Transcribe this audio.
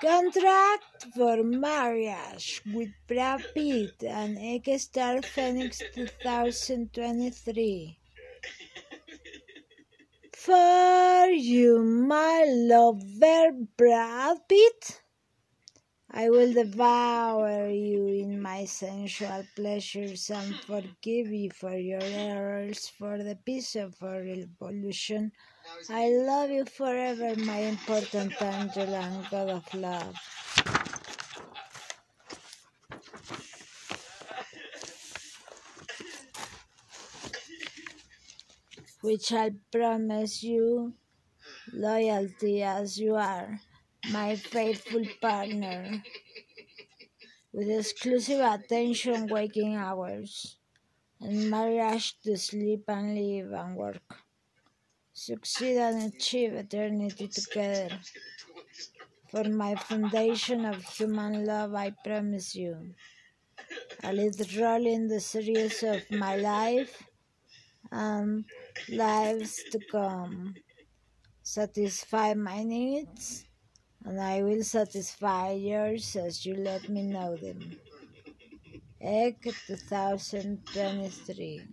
Contract for marriage with Brad Pitt and eK Star Phoenix 2023. For you, my lover Brad Pitt, I will devour you in my sensual pleasures and forgive you for your errors for the peace of our revolution. I love you forever, my important angel and God of love. Which I promise you loyalty as you are, my faithful partner, with exclusive attention waking hours, and marriage to sleep and live and work succeed and achieve eternity together. For my foundation of human love, I promise you, a lead role in the series of my life and lives to come. Satisfy my needs, and I will satisfy yours as you let me know them. Egg 2023